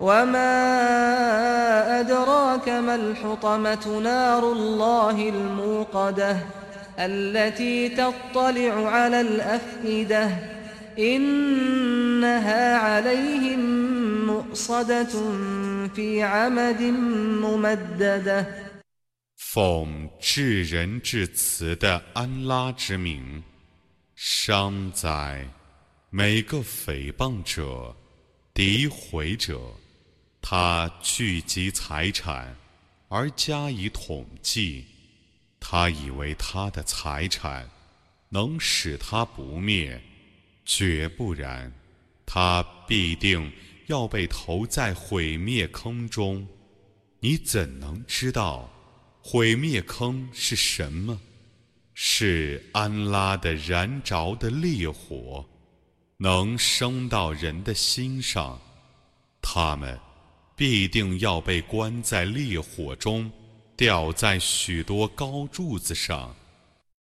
وما أدراك ما الحطمة نار الله الموقدة التي تطلع على الأفئدة إنها عليهم مؤصدة في عمد ممددة 奉至仁至慈的安拉之名，伤哉！每个诽谤者、诋毁者， 他聚集财产而加以统计，他以为他的财产能使他不灭，绝不然，他必定要被投在毁灭坑中。你怎能知道？毁灭坑是什么？是安拉的燃着的烈火，能升到人的心上，他们必定要被关在烈火中，吊在许多高柱子上。